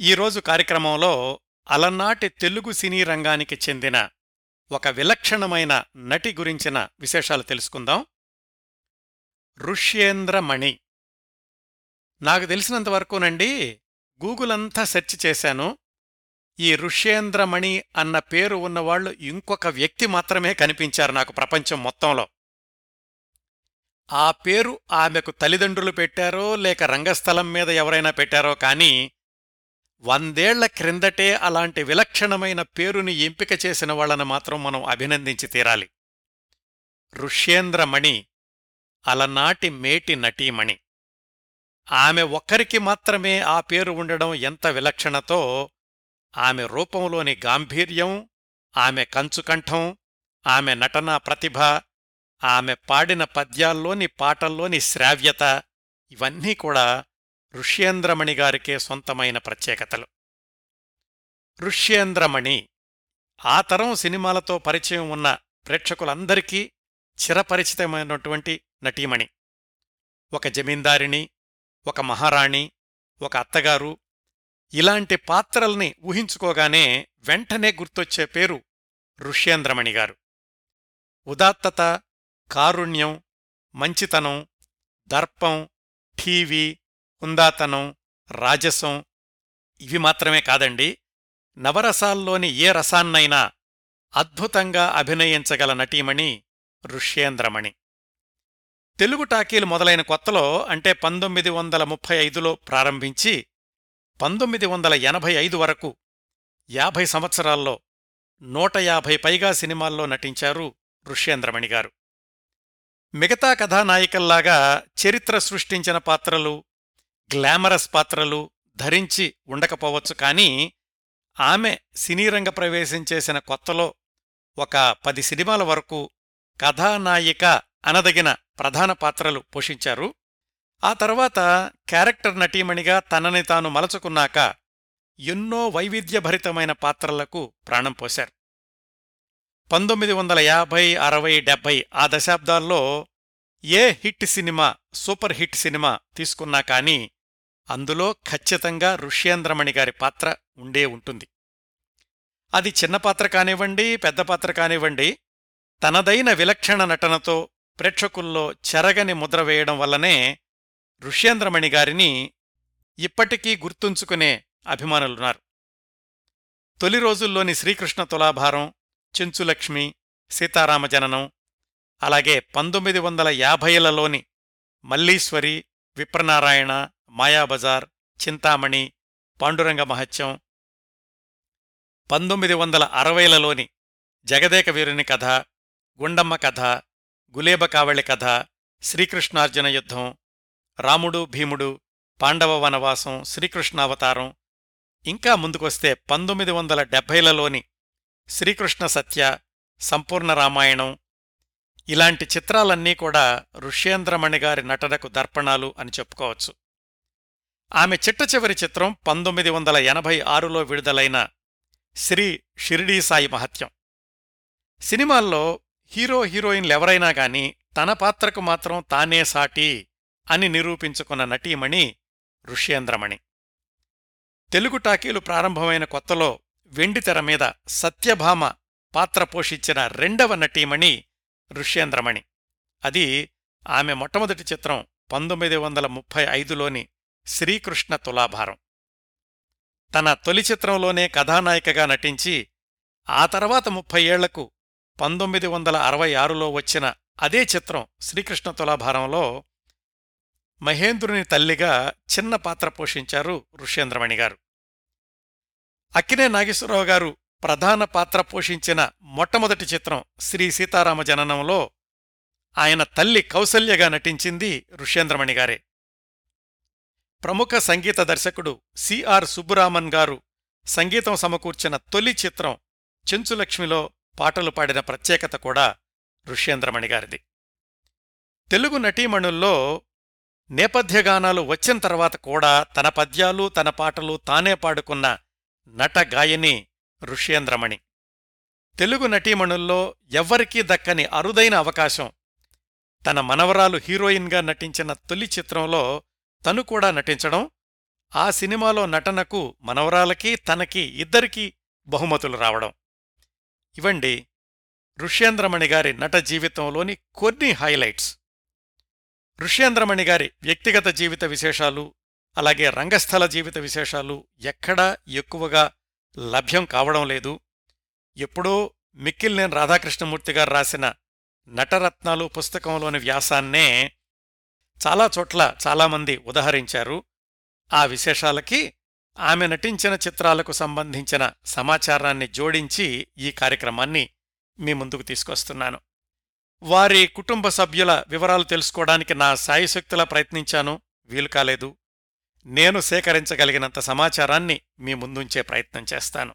ఈరోజు కార్యక్రమంలో అలనాటి తెలుగు సినీ రంగానికి చెందిన ఒక విలక్షణమైన నటి గురించిన విశేషాలు తెలుసుకుందాం. ఋష్యేంద్రమణి. నాకు తెలిసినంతవరకునండి గూగుల్ అంతా సెర్చ్ చేశాను. ఈ ఋష్యేంద్రమణి అన్న పేరు ఉన్నవాళ్ళు ఇంకొక వ్యక్తి మాత్రమే కనిపించారు నాకు ప్రపంచం మొత్తంలో. ఆ పేరు ఆమెకు తల్లిదండ్రులు పెట్టారో లేక రంగస్థలం మీద ఎవరైనా పెట్టారో కానీ వందేళ్ళ క్రిందటే అలాంటి విలక్షణమైన పేరుని ఎంపిక చేసిన వాళ్ళను మాత్రం మనం అభినందించి తీరాలి. ఋష్యేంద్రమణి అలనాటి మేటి నటీమణి. ఆమె ఒక్కరికి మాత్రమే ఆ పేరు ఉండడం ఎంత విలక్షణతో ఆమె రూపంలోని గాంభీర్యం ఆమె కంచుకంఠం ఆమె నటనా ప్రతిభ ఆమె పాడిన పద్యాల్లోని పాటల్లోని శ్రావ్యత ఇవన్నీ కూడా ఋష్యేంద్రమణి గారికే సొంతమైన ప్రత్యేకతలు. ఋష్యేంద్రమణి ఆ తరం సినిమాలతో పరిచయం ఉన్న ప్రేక్షకులందరికీ చిరపరిచితమైనటువంటి నటీమణి. ఒక జమీందారిణి ఒక మహారాణి ఒక అత్తగారు. ఇలాంటి పాత్రల్ని ఊహించుకోగానే వెంటనే గుర్తొచ్చే పేరు ఋష్యేంద్రమణి గారు. ఉదాత్తత కారుణ్యం మంచితనం దర్పం ఠీవీ ఉందాతనం రాజసం ఇవి మాత్రమే కాదండి. నవరసాల్లోని ఏ రసాన్నైనా అద్భుతంగా అభినయించగల నటీమణి ఋష్యేంద్రమణి. తెలుగు టాకీలు మొదలైన కొత్తలో అంటే పంతొమ్మిది వందల ముప్పై ఐదులో ప్రారంభించి పంతొమ్మిది వందల ఎనభై ఐదు వరకు యాభై సంవత్సరాల్లో నూట యాభై పైగా సినిమాల్లో నటించారు ఋష్యేంద్రమణి గారు మిగతా కథానాయికల్లాగా చరిత్ర సృష్టించిన పాత్రలు గ్లామరస్ పాత్రలు ధరించి ఉండకపోవచ్చు కానీ ఆమె సినీరంగ ప్రవేశం చేసిన కొత్తలో ఒక పది సినిమాల వరకు కథానాయిక అనదగిన ప్రధాన పాత్రలు పోషించారు. ఆ తర్వాత క్యారెక్టర్ నటీమణిగా తనని తాను మలచుకున్నాక ఎన్నో వైవిధ్యభరితమైన పాత్రలకు ప్రాణం పోశారు. పంతొమ్మిది వందల యాభై అరవై డెబ్బై ఆ దశాబ్దాల్లో ఏ hit cinema super hit cinema తీసుకున్నా కానీ అందులో ఖచ్చితంగా ఋష్యేంద్రమణి గారి పాత్ర ఉండే ఉంటుంది. అది చిన్న పాత్ర కానివ్వండి పెద్ద పాత్ర కానివ్వండి తనదైన విలక్షణ నటనతో ప్రేక్షకుల్లో చెరగని ముద్ర వేయడం వల్లనే ఋష్యేంద్రమణి గారిని ఇప్పటికీ గుర్తుంచుకునే అభిమానులున్నారు. తొలి రోజుల్లోని శ్రీకృష్ణ తులాభారం చెంచులక్ష్మి సీతారామ జననం అలాగే పంతొమ్మిది వందల యాభైలలోని మల్లీశ్వరి విప్రనారాయణ మాయాబజార్ చింతామణి పాండురంగ మహత్యం. పంతొమ్మిది వందల అరవైలలోని జగదేక వీరుని కథ గుండమ్మ కథ గులేబ కావళి కథ శ్రీకృష్ణార్జున యుద్ధం రాముడు భీముడు పాండవ వనవాసం శ్రీకృష్ణావతారం. ఇంకా ముందుకొస్తే పంతొమ్మిది వందల డెబ్భైలలోని శ్రీకృష్ణ సత్య సంపూర్ణ రామాయణం. ఇలాంటి చిత్రాలన్నీ కూడా ఋష్యేంద్రమణి గారి నటనకు దర్పణాలు అని చెప్పుకోవచ్చు. ఆమె చిట్ట చివరి చిత్రం పంతొమ్మిది వందల ఎనభై ఆరులో విడుదలైన శ్రీ షిరిడీ సాయి మహత్యం. సినిమాల్లో హీరో హీరోయిన్లెవరైనా గాని తన పాత్రకు మాత్రం తానే సాటి అని నిరూపించుకున్న నటీమణి ఋష్యేంద్రమణి. తెలుగు టాకీలు ప్రారంభమైన కొత్తలో వెండితెర మీద సత్యభామ పాత్ర పోషించిన రెండవ నటీమణి ఋష్యేంద్రమణి. అది ఆమె మొట్టమొదటి చిత్రం పంతొమ్మిది వందల ముప్పై ఐదులోని శ్రీకృష్ణ తులాభారం. తన తొలి చిత్రంలోనే కథానాయికగా నటించి ఆ తర్వాత ముప్పై ఏళ్ళకు పంతొమ్మిది వందల అరవై ఆరులో వచ్చిన అదే చిత్రం శ్రీకృష్ణ తులాభారంలో మహేంద్రుని తల్లిగా చిన్న పాత్ర పోషించారు ఋష్యేంద్రమణి గారు. అక్కినే నాగేశ్వరరావు గారు ప్రధాన పాత్ర పోషించిన మొట్టమొదటి చిత్రం శ్రీ సీతారామ జననంలో ఆయన తల్లి కౌసల్యగా నటించింది ఋష్యేంద్రమణి గారే. ప్రముఖ సంగీత దర్శకుడు సిఆర్ సుబ్బురామన్ గారు సంగీతం సమకూర్చిన తొలి చిత్రం చెంచులక్ష్మిలో పాటలు పాడిన ప్రత్యేకత కూడా ఋష్యేంద్రమణి గారిది. తెలుగు నటీమణుల్లో నేపథ్యగానాలు వచ్చిన తర్వాత కూడా తన పద్యాలు తన పాటలు తానే పాడుకున్న నట గాయని ఋష్యేంద్రమణి. తెలుగు నటీమణుల్లో ఎవ్వరికీ దక్కని అరుదైన అవకాశం తన మనవరాలు హీరోయిన్గా నటించిన తొలి చిత్రంలో తను కూడా నటించడం ఆ సినిమాలో నటనకు మనవరాలకి తనకి ఇద్దరికీ బహుమతులు రావడం. ఇవండి ఋష్యేంద్రమణి గారి నట జీవితంలోని కొన్ని హైలైట్స్. ఋష్యేంద్రమణి గారి వ్యక్తిగత జీవిత విశేషాలు అలాగే రంగస్థల జీవిత విశేషాలు ఎక్కడా ఎక్కువగా లభ్యం కావడం లేదు. ఎప్పుడో మిక్కిల్నేని రాధాకృష్ణమూర్తి గారు రాసిన నటరత్నాలు పుస్తకంలోని వ్యాసాన్నే చాలా చోట్ల చాలామంది ఉదహరించారు. ఆ విశేషాలకి ఆమె నటించిన చిత్రాలకు సంబంధించిన సమాచారాన్ని జోడించి ఈ కార్యక్రమాన్ని మీ ముందుకు తీసుకొస్తున్నాను. వారి కుటుంబ సభ్యుల వివరాలు తెలుసుకోవడానికి నా సాయశక్తులా ప్రయత్నించాను. వీలు కాలేదు. నేను సేకరించగలిగినంత సమాచారాన్ని మీ ముందుంచే ప్రయత్నం చేస్తాను.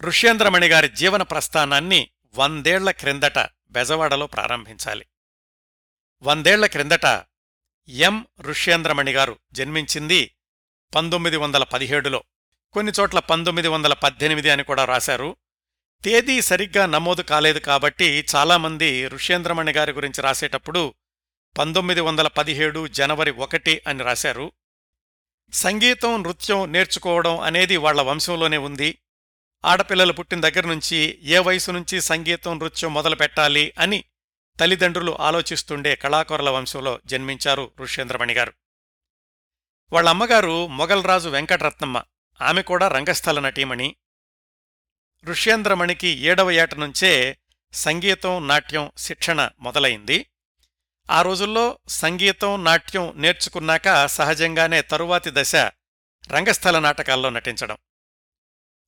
ఋష్యేంద్రమణి గారి జీవన ప్రస్థానాన్ని వందేళ్ళ క్రిందట బెజవాడలో ప్రారంభించాలి. వందేళ్ళ క్రిందట ఎం. ఋష్యేంద్రమణిగారు జన్మించింది పంతొమ్మిది వందల పదిహేడులో. కొన్ని చోట్ల పంతొమ్మిది వందల పద్దెనిమిది అని కూడా రాశారు. తేదీ సరిగ్గా నమోదు కాలేదు కాబట్టి చాలామంది ఋష్యేంద్రమణి గారి గురించి రాసేటప్పుడు పంతొమ్మిది వందల పదిహేడు జనవరి ఒకటి అని రాశారు. సంగీతం నృత్యం నేర్చుకోవడం అనేది వాళ్ళ వంశంలోనే ఉంది. ఆడపిల్లలు పుట్టిన దగ్గర నుంచి ఏ వయసు నుంచి సంగీతం నృత్యం మొదలు పెట్టాలి అని తల్లిదండ్రులు ఆలోచిస్తుండే కళాకొరల వంశంలో జన్మించారు ఋష్యేంద్రమణి గారు. వాళ్ళ అమ్మగారు మొగల్రాజు వెంకటరత్నమ్మ. ఆమె కూడా రంగస్థల నటీమణి. ఋష్యేంద్రమణికి ఏడవ ఏట నుంచే సంగీతం నాట్యం శిక్షణ మొదలైంది. ఆ రోజుల్లో సంగీతం నాట్యం నేర్చుకున్నాక సహజంగానే తరువాతి దశ రంగస్థల నాటకాల్లో నటించడం.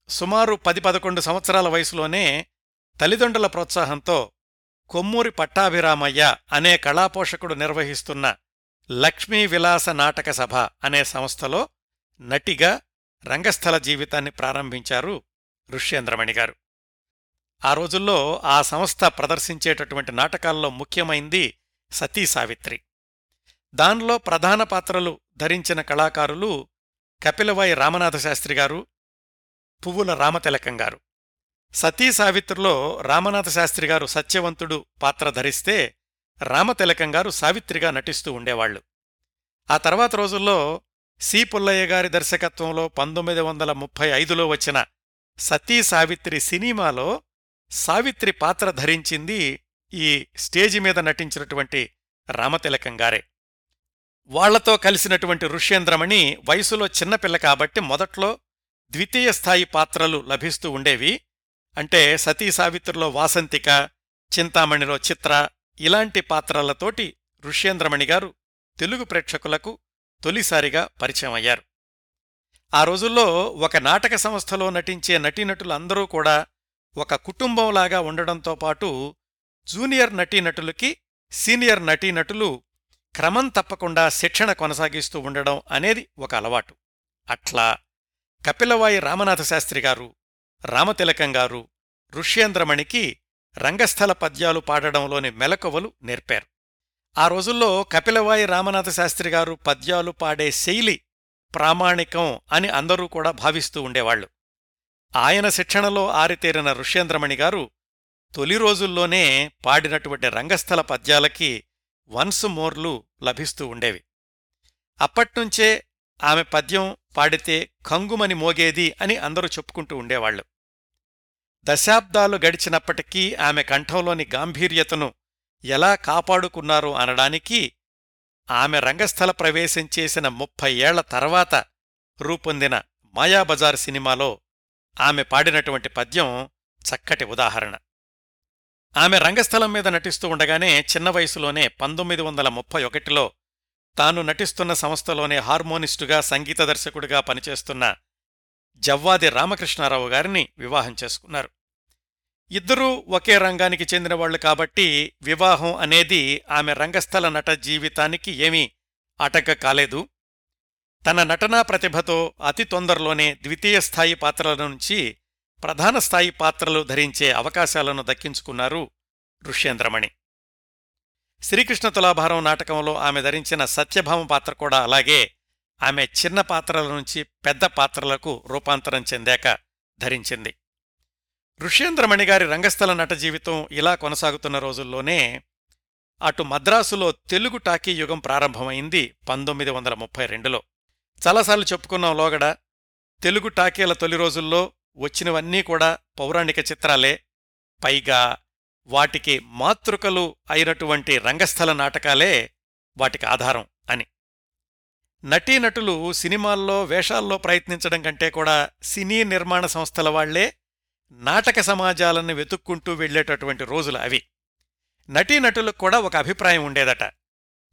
సుమారు పది పదకొండు సంవత్సరాల వయసులోనే తల్లిదండ్రుల ప్రోత్సాహంతో కొమ్మూరి పట్టాభిరామయ్య అనే కళాపోషకుడు నిర్వహిస్తున్న లక్ష్మీ విలాస నాటక సభ అనే సంస్థలో నటిగా రంగస్థల జీవితాన్ని ప్రారంభించారు ఋష్యేంద్రమణి గారు. ఆ రోజుల్లో ఆ సంస్థ ప్రదర్శించేటటువంటి నాటకాల్లో ముఖ్యమైంది సతీ సావిత్రి. దానిలో ప్రధాన పాత్రలు ధరించిన కళాకారులు కపిలవాయి రామనాథశాస్త్రిగారు గారు పువ్వుల రామతిలకం గారు. సతీ సావిత్రిలో రామనాథ శాస్త్రి గారు సత్యవంతుడు పాత్ర ధరిస్తే రామతిలకం గారు సావిత్రిగా నటిస్తూ ఉండేవాళ్ళు ఆ తర్వాత రోజుల్లో సి పుల్లయ్య గారి దర్శకత్వంలో పంతొమ్మిది వందల ముప్పై ఐదులో వచ్చిన సతీ సావిత్రి సినిమాలో సావిత్రి పాత్ర ధరించింది ఈ స్టేజి మీద నటించినటువంటి రామతిలకం గారే. వాళ్ళతో కలిసినటువంటి ఋష్యేంద్రమణి వయసులో చిన్నపిల్ల కాబట్టి మొదట్లో ద్వితీయ స్థాయి పాత్రలు లభిస్తూ ఉండేవి. అంటే సతీ సావిత్రిలో వాసంతిక చింతామణిలో చిత్ర ఇలాంటి పాత్రలతోటి ఋష్యేంద్రమణి గారు తెలుగు ప్రేక్షకులకు తొలిసారిగా పరిచయం అయ్యారు ఆ రోజుల్లో ఒక నాటక సంస్థలో నటించే నటీనటులందరూ కూడా ఒక కుటుంబంలాగా ఉండడంతో పాటు జూనియర్ నటీనటులకి సీనియర్ నటీనటులు క్రమం తప్పకుండా శిక్షణ కొనసాగిస్తూ ఉండడం అనేది ఒక అలవాటు. అట్లా కపిలవాయి రామనాథ శాస్త్రి గారు రామతిలకం గారు ఋష్యేంద్రమణికి రంగస్థల పద్యాలు పాడడంలోని మెలకువలు నేర్పారు. ఆ రోజుల్లో కపిలవాయి రామనాథ శాస్త్రి గారు పద్యాలు పాడే శైలి ప్రామాణికం అని అందరూ కూడా భావిస్తూ ఉండేవాళ్ళు ఆయన శిక్షణలో ఆరితేరిన ఋష్యేంద్రమణి గారు తొలి రోజుల్లోనే పాడినటువంటి రంగస్థల పద్యాలకి వన్స్ మోర్లు లభిస్తూ ఉండేవి. అప్పట్నుంచే ఆమె పద్యం పాడితే కంగుమని మోగేది అని అందరూ చెప్పుకుంటూ ఉండేవాళ్ళు దశాబ్దాలు గడిచినప్పటికీ ఆమె కంఠంలోని గాంభీర్యతను ఎలా కాపాడుకున్నారు అనడానికి ఆమె రంగస్థల ప్రవేశం చేసిన ముప్పై ఏళ్ళ తర్వాత రూపొందిన మాయాబజార్ సినిమాలో ఆమె పాడినటువంటి పద్యం చక్కటి ఉదాహరణ. ఆమె రంగస్థలం మీద నటిస్తూ ఉండగానే చిన్న వయసులోనే పంతొమ్మిది వందల ముప్పై ఒకటిలో తాను నటిస్తున్న సంస్థలోనే హార్మోనిస్టుగా సంగీత దర్శకుడిగా పనిచేస్తున్న జవ్వాది రామకృష్ణారావు గారిని వివాహం చేసుకున్నారు. ఇద్దరూ ఒకే రంగానికి చెందినవాళ్ళు కాబట్టి వివాహం అనేది ఆమె రంగస్థల నట జీవితానికి ఏమీ అటక కాలేదు. తన నటనా ప్రతిభతో అతి తొందరలోనే ద్వితీయ స్థాయి పాత్రల నుంచి ప్రధాన స్థాయి పాత్రలు ధరించే అవకాశాలను దక్కించుకున్నారు ఋష్యేంద్రమణి. శ్రీకృష్ణ తులాభారం నాటకంలో ఆమె ధరించిన సత్యభామ పాత్ర కూడా అలాగే ఆమె చిన్న పాత్రల నుంచి పెద్ద పాత్రలకు రూపాంతరం చెందాక ధరించింది. ఋష్యేంద్రమణి గారి రంగస్థల నట జీవితం ఇలా కొనసాగుతున్న రోజుల్లోనే అటు మద్రాసులో తెలుగు టాకీ యుగం ప్రారంభమైంది పంతొమ్మిది వందల ముప్పై రెండులో. చాలాసార్లు చెప్పుకున్నాం లోగడ తెలుగు టాకీల తొలి రోజుల్లో వచ్చినవన్నీ కూడా పౌరాణిక చిత్రాలే. పైగా వాటికి మాతృకలు అయినటువంటి రంగస్థల నాటకాలే వాటికి ఆధారం అని. నటీనటులు సినిమాల్లో వేషాల్లో ప్రయత్నించడం కంటే కూడా సినీ నిర్మాణ సంస్థల వాళ్ళే నాటక సమాజాలను వెతుక్కుంటూ వెళ్ళేటటువంటి రోజులు అవి. నటీనటులకు కూడా ఒక అభిప్రాయం ఉండేదట.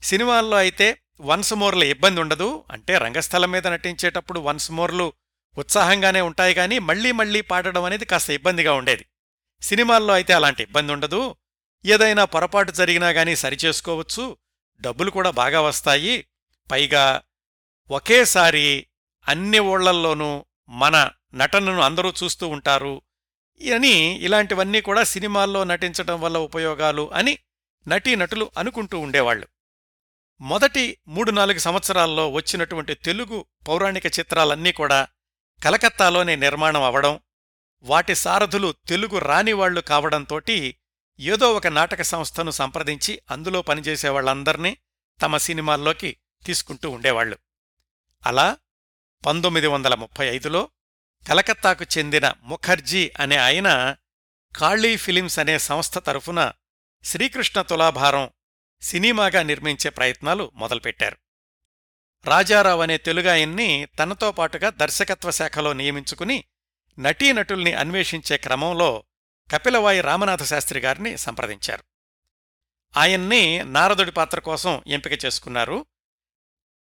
సినిమాల్లో అయితే వన్స్ మోర్ల ఇబ్బంది ఉండదు. అంటే రంగస్థలం మీద నటించేటప్పుడు వన్స్ మోర్లు ఉత్సాహంగానే ఉంటాయి కానీ మళ్ళీ మళ్ళీ పాడడం అనేది కాస్త ఇబ్బందిగా ఉండేది. సినిమాల్లో అయితే అలాంటి ఇబ్బంది ఉండదు. ఏదైనా పొరపాటు జరిగినా గానీ సరిచేసుకోవచ్చు. డబ్బులు కూడా బాగా వస్తాయి. పైగా ఒకేసారి అన్ని ఊళ్ళల్లోనూ మన నటనను అందరూ చూస్తూ ఉంటారు అని ఇలాంటివన్నీ కూడా సినిమాల్లో నటించటం వల్ల ఉపయోగాలు అని నటీనటులు అనుకుంటూ ఉండేవాళ్ళు మొదటి మూడు నాలుగు సంవత్సరాల్లో వచ్చినటువంటి తెలుగు పౌరాణిక చిత్రాలన్నీ కూడా కలకత్తాలోనే నిర్మాణం అవడం వాటి సారథులు తెలుగు రానివాళ్ళు కావడంతోటి ఏదో ఒక నాటక సంస్థను సంప్రదించి అందులో పనిచేసేవాళ్ళందర్నీ తమ సినిమాల్లోకి తీసుకుంటూ ఉండేవాళ్ళు అలా పంతొమ్మిది వందల ముప్పై ఐదులో కలకత్తాకు చెందిన ముఖర్జీ అనే ఆయన కాళీ ఫిలిమ్స్ అనే సంస్థ తరఫున శ్రీకృష్ణ తులాభారం సినిమాగా నిర్మించే ప్రయత్నాలు మొదలుపెట్టారు. రాజారావు అనే తెలుగాయన్ని తనతో పాటుగా దర్శకత్వ శాఖలో నియమించుకుని నటీనటుల్ని అన్వేషించే క్రమంలో కపిలవాయి రామనాథ శాస్త్రి గారిని సంప్రదించారు. ఆయన్ని నారదుడి పాత్ర కోసం ఎంపిక చేసుకున్నారు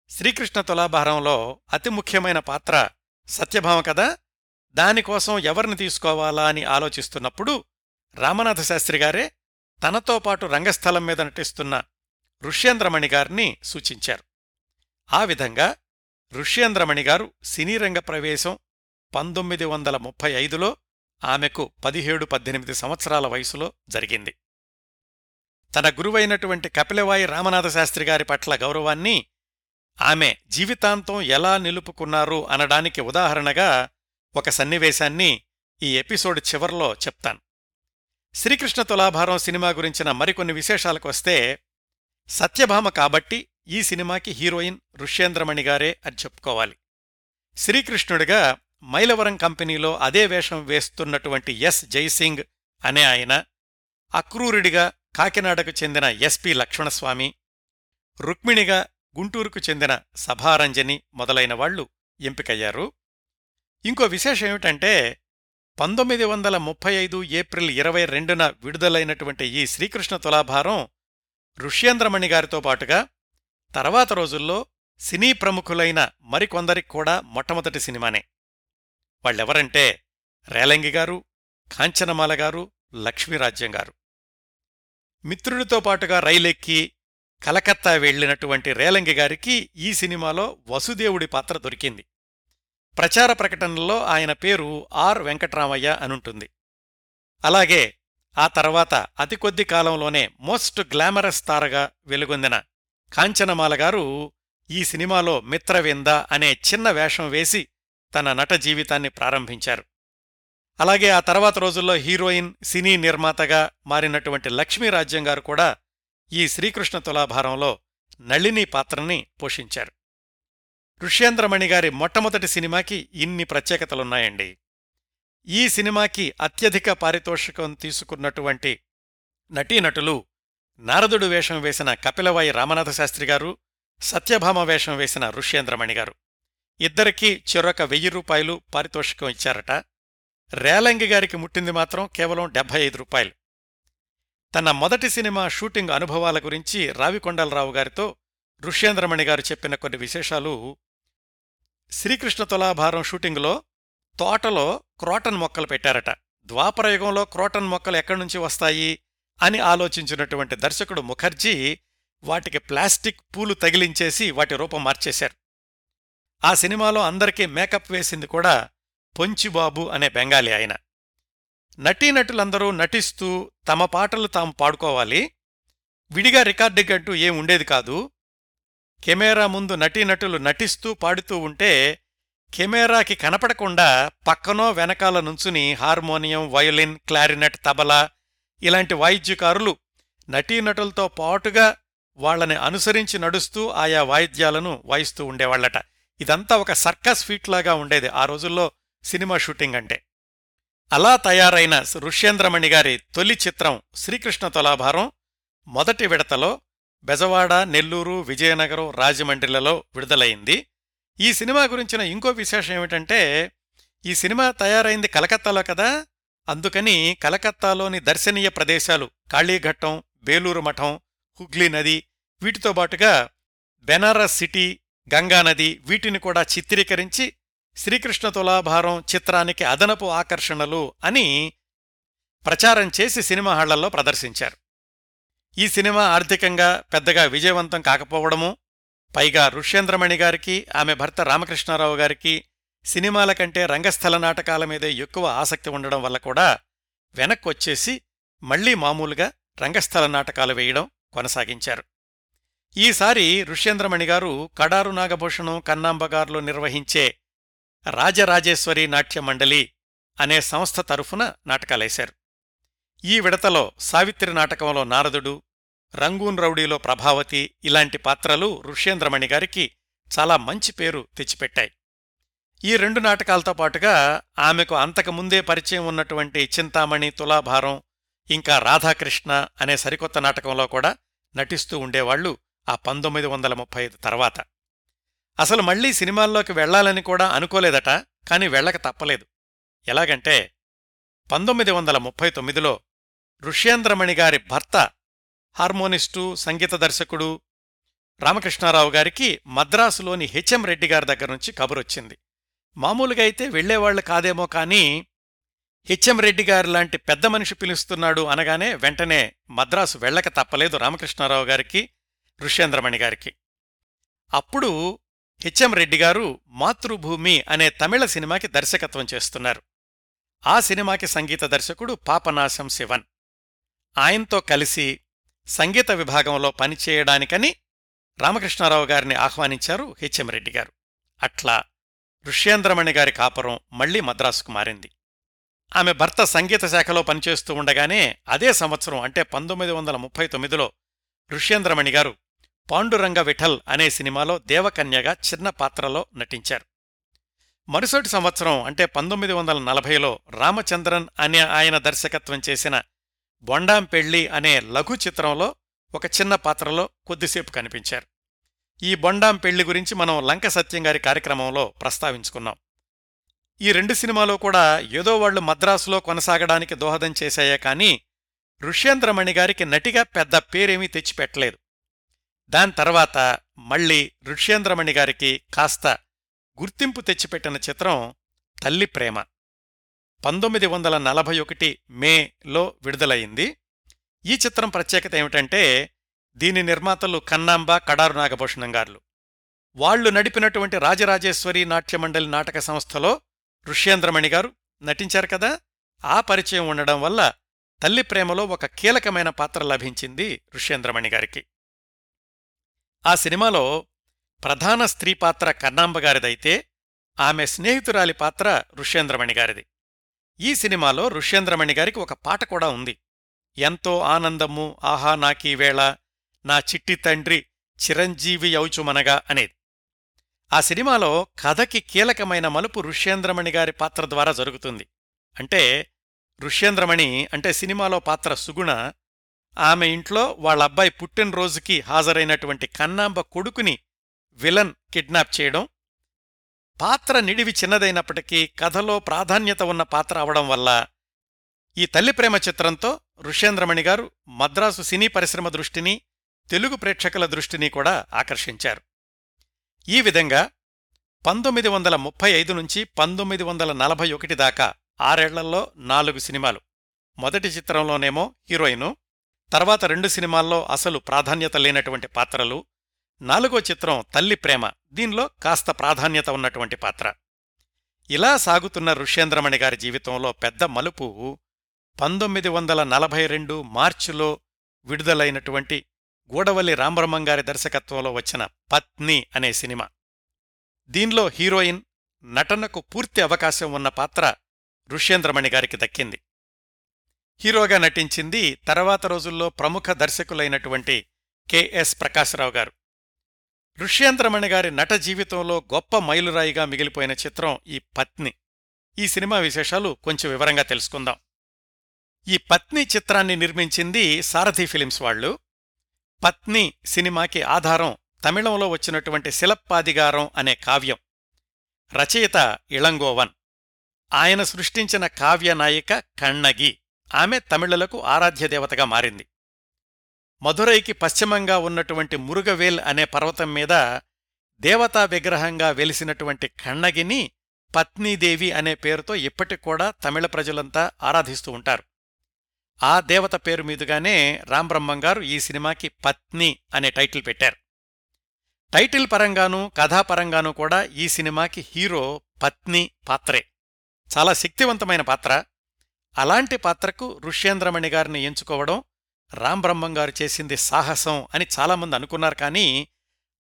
శ్రీకృష్ణ తులాభారంలో అతి ముఖ్యమైన పాత్ర సత్యభామ కదా? దానికోసం ఎవరిని తీసుకోవాలా అని ఆలోచిస్తున్నప్పుడు రామనాథ తనతో పాటు రంగస్థలం మీద నటిస్తున్న ఋష్యేంద్రమణి గారిని సూచించారు. ఆ విధంగా ఋష్యేంద్రమణి గారు సినీరంగ ప్రవేశం పంతొమ్మిది వందల ముప్పై ఐదులో ఆమెకు పదిహేడు పద్దెనిమిది సంవత్సరాల వయసులో జరిగింది. తన గురువైనటువంటి కపిలవాయి రామనాథ శాస్త్రి గారి పట్ల గౌరవాన్ని ఆమె జీవితాంతం ఎలా నిలుపుకున్నారు అనడానికి ఉదాహరణగా ఒక సన్నివేశాన్ని ఈ ఎపిసోడ్ చివర్లో చెప్తాను. శ్రీకృష్ణ తులాభారం సినిమా గురించిన మరికొన్ని విశేషాలకొస్తే సత్యభామ కాబట్టి ఈ సినిమాకి హీరోయిన్ ఋష్యేంద్రమణి గారే అని చెప్పుకోవాలి. శ్రీకృష్ణుడిగా మైలవరం కంపెనీలో అదే వేషం వేస్తున్నటువంటి ఎస్ జైసింగ్ అనే ఆయన అక్రూరుడిగా కాకినాడకు చెందిన ఎస్పి లక్ష్మణస్వామి రుక్మిణిగా గుంటూరుకు చెందిన సభారంజని మొదలైన వాళ్ళు ఎంపికయ్యారు. ఇంకో విశేషం ఏమిటంటే పంతొమ్మిది వందల ముప్పై ఐదు ఏప్రిల్ ఇరవై రెండున విడుదలైనటువంటి ఈ శ్రీకృష్ణ తులాభారం ఋష్యేంద్రమణి గారితో పాటుగా తర్వాత రోజుల్లో సినీ ప్రముఖులైన మరికొందరికి కూడా మొట్టమొదటి సినిమానే. వాళ్ళెవరంటే రేలంగి గారు కాంచనమాల గారు లక్ష్మీరాజ్యం గారు. మిత్రుడితో పాటుగా రైలెక్కి కలకత్తా వెళ్ళినటువంటి రేలంగి గారికి ఈ సినిమాలో వసుదేవుడి పాత్ర దొరికింది. ప్రచార ప్రకటనలో ఆయన పేరు ఆర్ వెంకట్రామయ్య అనుంటుంది. అలాగే ఆ తర్వాత అతి కొద్ది కాలంలోనే మోస్ట్ గ్లామరస్ తారగా వెలుగొందిన కాంచనమాల గారు ఈ సినిమాలో మిత్రవింద అనే చిన్న వేషం వేసి తన నట జీవితాన్ని ప్రారంభించారు. అలాగే ఆ తర్వాత రోజుల్లో హీరోయిన్ సినీ నిర్మాతగా మారినటువంటి లక్ష్మీరాజ్యం గారు కూడా ఈ శ్రీకృష్ణ తులాభారంలో నళిని పాత్రని పోషించారు. ఋష్యేంద్రమణి గారి మొట్టమొదటి సినిమాకి ఇన్ని ప్రత్యేకతలున్నాయండి. ఈ సినిమాకి అత్యధిక పారితోషికం తీసుకున్నటువంటి నటీనటులు నారదుడు వేషం వేసిన కపిలవాయి రామనాథ శాస్త్రి గారు సత్యభామ వేషం వేసిన ఋష్యేంద్రమణి గారు. ఇద్దరికీ చెరొక వెయ్యి రూపాయలు పారితోషికం ఇచ్చారట. రేలంగి గారికి ముట్టింది మాత్రం కేవలం డెబ్బై ఐదు రూపాయలు. తన మొదటి సినిమా షూటింగ్ అనుభవాల గురించి రావికొండలరావు గారితో ఋష్యేంద్రమణి గారు చెప్పిన కొన్ని విశేషాలు. శ్రీకృష్ణ తులాభారం షూటింగులో తోటలో క్రోటన్ మొక్కలు పెట్టారట. ద్వాపరయుగంలో క్రోటన్ మొక్కలు ఎక్కడి నుంచి వస్తాయి? అని ఆలోచించినటువంటి దర్శకుడు ముఖర్జీ వాటికి ప్లాస్టిక్ పూలు తగిలించేసి వాటి రూపం మార్చేశారు. ఆ సినిమాలో అందరికీ మేకప్ వేసింది కూడా పొంచిబాబు అనే బెంగాలీ ఆయన. నటీనటులందరూ నటిస్తూ తమ పాటలు తాము పాడుకోవాలి. విడిగా రికార్డింగ్ అంటూ ఏం ఉండేది కాదు. కెమెరా ముందు నటీనటులు నటిస్తూ పాడుతూ ఉంటే కెమెరాకి కనపడకుండా పక్కనో వెనకాల నుంచుని హార్మోనియం వయోలిన్ క్లారినెట్ తబలా ఇలాంటి వాయిద్యకారులు నటీనటులతో పాటుగా వాళ్ళని అనుసరించి నడుస్తూ ఆయా వాయిద్యాలను వాయిస్తూ ఉండేవాళ్ళట ఇదంతా ఒక సర్కస్ ఫీట్లాగా ఉండేది. ఆ రోజుల్లో సినిమా షూటింగ్ అంటే. అలా తయారైన ఋష్యేంద్రమణి గారి తొలి చిత్రం శ్రీకృష్ణ తులాభారం మొదటి విడతలో బెజవాడ నెల్లూరు విజయనగరం రాజమండ్రిలలో విడుదలైంది. ఈ సినిమా గురించిన ఇంకో విశేషం ఏమిటంటే ఈ సినిమా తయారైంది కలకత్తాలో కదా అందుకని కలకత్తాలోని దర్శనీయ ప్రదేశాలు కాళీఘట్టం బేలూరు మఠం హుగ్లీ నది వీటితో పాటుగా బెనారస్ సిటీ గంగానది వీటిని కూడా చిత్రీకరించి శ్రీకృష్ణ తులాభారం చిత్రానికి అదనపు ఆకర్షణలు అని ప్రచారం చేసి సినిమా హాళ్ళలో ప్రదర్శించారు. ఈ సినిమా ఆర్థికంగా పెద్దగా విజయవంతం కాకపోవడము పైగా ఋష్యేంద్రమణి గారికి ఆమె భర్త రామకృష్ణారావు గారికి సినిమాల కంటే రంగస్థల నాటకాల మీదే ఎక్కువ ఆసక్తి ఉండడం వల్ల కూడా వెనక్కొచ్చేసి మళ్ళీ మామూలుగా రంగస్థల నాటకాలు వేయడం కొనసాగించారు. ఈసారి ఋష్యేంద్రమణి గారు కడారు నాగభూషణం కన్నాంబగార్లు నిర్వహించే రాజరాజేశ్వరి నాట్య మండలి అనే సంస్థ తరఫున నాటకాలేశారు. ఈ విడతలో సావిత్రి నాటకంలో నారదుడు రంగూన్ రౌడీలో ప్రభావతి ఇలాంటి పాత్రలు ఋష్యేంద్రమణి గారికి చాలా మంచి పేరు తెచ్చిపెట్టాయి. ఈ రెండు నాటకాలతో పాటుగా ఆమెకు అంతకుముందే పరిచయం ఉన్నటువంటి చింతామణి తులాభారం ఇంకా రాధాకృష్ణ అనే సరికొత్త నాటకంలో కూడా నటిస్తూ ఉండేవాళ్ళు ఆ పంతొమ్మిది వందల ముప్పై ఐదు తర్వాత. అసలు మళ్ళీ సినిమాల్లోకి వెళ్ళాలని కూడా అనుకోలేదట కాని వెళ్ళక తప్పలేదు. ఎలాగంటే పంతొమ్మిది వందల ముప్పై తొమ్మిదిలో ఋష్యేంద్రమణి గారి భర్త హార్మోనిస్టు సంగీత దర్శకుడు రామకృష్ణారావు గారికి మద్రాసులోని హెచ్ఎం రెడ్డి గారి దగ్గర నుంచి కబురొచ్చింది. మామూలుగా అయితే వెళ్ళేవాళ్ళు కాదేమో కానీ హెచ్ఎం రెడ్డి గారు లాంటి పెద్ద మనిషి పిలుస్తున్నాడు అనగానే వెంటనే మద్రాసు వెళ్ళక తప్పలేదు రామకృష్ణారావు గారికి ఋష్యేంద్రమణి గారికి. అప్పుడు హెచ్ఎం రెడ్డి గారు మాతృభూమి అనే తమిళ సినిమాకి దర్శకత్వం చేస్తున్నారు. ఆ సినిమాకి సంగీత దర్శకుడు పాపనాశం శివన్. ఆయనతో కలిసి సంగీత విభాగంలో పనిచేయడానికని రామకృష్ణారావు గారిని ఆహ్వానించారు హెచ్ఎం రెడ్డి గారు. అట్లా ఋష్యేంద్రమణి గారి కాపురం మళ్ళీ మద్రాసుకు మారింది. ఆమె భర్త సంగీత శాఖలో పనిచేస్తూ ఉండగానే అదే సంవత్సరం అంటే పంతొమ్మిది వందల ముప్పై తొమ్మిదిలో ఋష్యేంద్రమణి గారు పాండురంగ విఠల్ అనే సినిమాలో దేవకన్యగా చిన్న పాత్రలో నటించారు. మరుసటి సంవత్సరం అంటే పంతొమ్మిది వందల నలభైలో రామచంద్రన్ అనే ఆయన దర్శకత్వం చేసిన బొండాం పెళ్ళి అనే లఘు చిత్రంలో ఒక చిన్న పాత్రలో కొద్దిసేపు కనిపించారు. ఈ బొండాం పెళ్ళి గురించి మనం లంక సత్యం గారి కార్యక్రమంలో ప్రస్తావించుకున్నాం. ఈ రెండు సినిమాలో కూడా ఏదో వాళ్ళు మద్రాసులో కొనసాగడానికి దోహదం చేశాయే కానీ ఋష్యేంద్రమణి గారికి నటిగా పెద్ద పేరేమీ తెచ్చిపెట్టలేదు. దాని తర్వాత మళ్ళీ ఋష్యేంద్రమణి గారికి కాస్త గుర్తింపు తెచ్చిపెట్టిన చిత్రం తల్లి ప్రేమ. పంతొమ్మిది వందల నలభై ఒకటి మేలో విడుదలయింది ఈ చిత్రం ప్రత్యేకత ఏమిటంటే దీని నిర్మాతలు కన్నాంబ కడారు నాగభూషణం గారులు వాళ్ళు నడిపినటువంటి రాజరాజేశ్వరి నాట్యమండలి నాటక సంస్థలో ఋష్యేంద్రమణి గారు నటించారు కదా. ఆ పరిచయం ఉండడం వల్ల తల్లి ప్రేమలో ఒక కీలకమైన పాత్ర లభించింది ఋష్యేంద్రమణి గారికి. ఆ సినిమాలో ప్రధాన స్త్రీ పాత్ర కన్నాంబగారిదైతే ఆమె స్నేహితురాలి పాత్ర ఋష్యేంద్రమణి గారిది. ఈ సినిమాలో ఋష్యేంద్రమణి గారికి ఒక పాట కూడా ఉంది. ఎంతో ఆనందము ఆహా నాకీవేళ నా చిట్టి తండ్రి చిరంజీవి యౌచుమనగా అనేది. ఆ సినిమాలో కథకి కీలకమైన మలుపు ఋష్యేంద్రమణి గారి పాత్ర ద్వారా జరుగుతుంది. అంటే ఋష్యేంద్రమణి అంటే సినిమాలో పాత్ర సుగుణ ఆమె ఇంట్లో వాళ్ళ అబ్బాయి పుట్టినరోజుకి హాజరైనటువంటి కన్నాంబ కొడుకుని విలన్ కిడ్నాప్ చేయడం పాత్ర నిడివి చిన్నదైనప్పటికీ కథలో ప్రాధాన్యత ఉన్న పాత్ర అవడం వల్ల ఈ తల్లి ప్రేమ చిత్రంతో ఋష్యేంద్రమణి గారు మద్రాసు సినీ పరిశ్రమ దృష్టిని తెలుగు ప్రేక్షకుల దృష్టిని కూడా ఆకర్షించారు. ఈ విధంగా పంతొమ్మిది వందల ముప్పై ఐదు నుంచి పంతొమ్మిది వందల నలభై ఒకటి దాకా ఆరేళ్ళలో నాలుగు సినిమాలు. మొదటి చిత్రంలోనేమో హీరోయిను తర్వాత రెండు సినిమాల్లో అసలు ప్రాధాన్యత లేనటువంటి పాత్రలు. నాలుగో చిత్రం తల్లి ప్రేమ. దీనిలో కాస్త ప్రాధాన్యత ఉన్నటువంటి పాత్ర. ఇలా సాగుతున్న ఋష్యేంద్రమణి గారి జీవితంలో పెద్ద మలుపు పంతొమ్మిది వందల నలభై రెండు మార్చిలో విడుదలైనటువంటి గూడవల్లి రామబ్రహ్మం గారి దర్శకత్వంలో వచ్చిన పత్ని అనే సినిమా. దీనిలో హీరోయిన్ నటనకు పూర్తి అవకాశం ఉన్న పాత్ర ఋష్యేంద్రమణి గారికి దక్కింది. హీరోగా నటించింది తర్వాత రోజుల్లో ప్రముఖ దర్శకులైనటువంటి కెఎస్ ప్రకాశరావు గారు. ఋష్యేంద్రమణి గారి నట జీవితంలో గొప్ప మైలురాయిగా మిగిలిపోయిన చిత్రం ఈ పత్ని. ఈ సినిమా విశేషాలు కొంచెం వివరంగా తెలుసుకుందాం. ఈ పత్ని చిత్రాన్ని నిర్మించింది సారథి ఫిలిమ్స్ వాళ్ళు. పత్ని సినిమాకి ఆధారం తమిళంలో వచ్చినటువంటి శిలప్పాదిగారం అనే కావ్యం. రచయిత ఇళంగోవన్. ఆయన సృష్టించిన కావ్యనాయిక కణ్ణగి ఆమె తమిళలకు ఆరాధ్యదేవతగా మారింది. మధురైకి పశ్చిమంగా ఉన్నటువంటి మురుగవేల్ అనే పర్వతం మీద దేవతా విగ్రహంగా వెలిసినటువంటి కన్నగిని పత్నీదేవి అనే పేరుతో ఇప్పటికూడా తమిళ ప్రజలంతా ఆరాధిస్తూ ఉంటారు. ఆ దేవత పేరు మీదుగానే రాంబ్రహ్మంగారు ఈ సినిమాకి పత్ని అనే టైటిల్ పెట్టారు. టైటిల్ పరంగానూ కథాపరంగానూ కూడా ఈ సినిమాకి హీరో పత్ని పాత్రే. చాలా శక్తివంతమైన పాత్ర. అలాంటి పాత్రకు ఋష్యేంద్రమణి గారిని ఎంచుకోవడం రాంబ్రహ్మం గారు చేసింది సాహసం అని చాలామంది అనుకున్నారు కానీ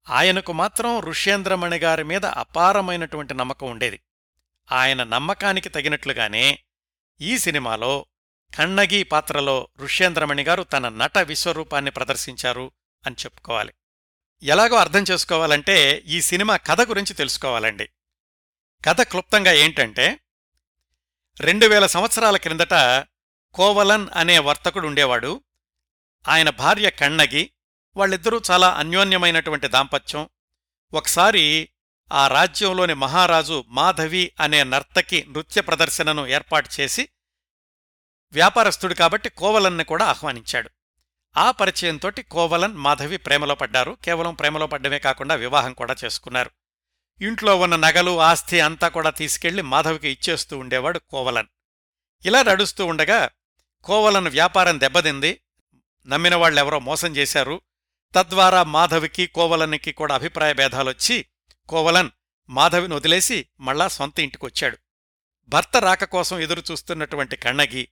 ఆయనకు మాత్రం ఋష్యేంద్రమణి గారి మీద అపారమైనటువంటి నమ్మకం ఉండేది. ఆయన నమ్మకానికి తగినట్లుగానే ఈ సినిమాలో కన్నగి పాత్రలో ఋష్యేంద్రమణి గారు తన నట విశ్వరూపాన్ని ప్రదర్శించారు అని చెప్పుకోవాలి. ఎలాగో అర్థం చేసుకోవాలంటే ఈ సినిమా కథ గురించి తెలుసుకోవాలండి. కథ క్లుప్తంగా ఏంటంటే రెండు వేల సంవత్సరాల క్రిందట కోవలన్ అనే వర్తకుడు ఉండేవాడు. ఆయన భార్య కన్నగి వాళ్ళిద్దరూ చాలా అన్యోన్యమైనటువంటి దాంపత్యం. ఒకసారి ఆ రాజ్యంలోని మహారాజు మాధవి అనే నర్తకి నృత్య ప్రదర్శనను ఏర్పాటు చేసి వ్యాపారస్తుడు కాబట్టి కోవలన్ని కూడా ఆహ్వానించాడు. ఆ పరిచయంతోటి కోవలన్ మాధవి ప్రేమలో పడ్డారు. కేవలం ప్రేమలో పడ్డమే కాకుండా వివాహం కూడా చేసుకున్నారు. ఇంట్లో ఉన్న నగలు ఆస్తి అంతా కూడా తీసుకెళ్ళి మాధవికి ఇచ్చేస్తూ ఉండేవాడు కోవలన్. ఇలా నడుస్తూ ఉండగా కోవలన్ వ్యాపారం దెబ్బతింది. నమ్మిన వాళ్ళెవరో మోసం చేశారు. తద్వారా మాధవికి కోవలన్కి కూడా అభిప్రాయ భేదాలొచ్చి కోవలన్ మాధవిని వదిలేసి మళ్ళా సొంత ఇంటికొచ్చాడు. భర్త రాక కోసం ఎదురుచూస్తున్నటువంటి కన్నగి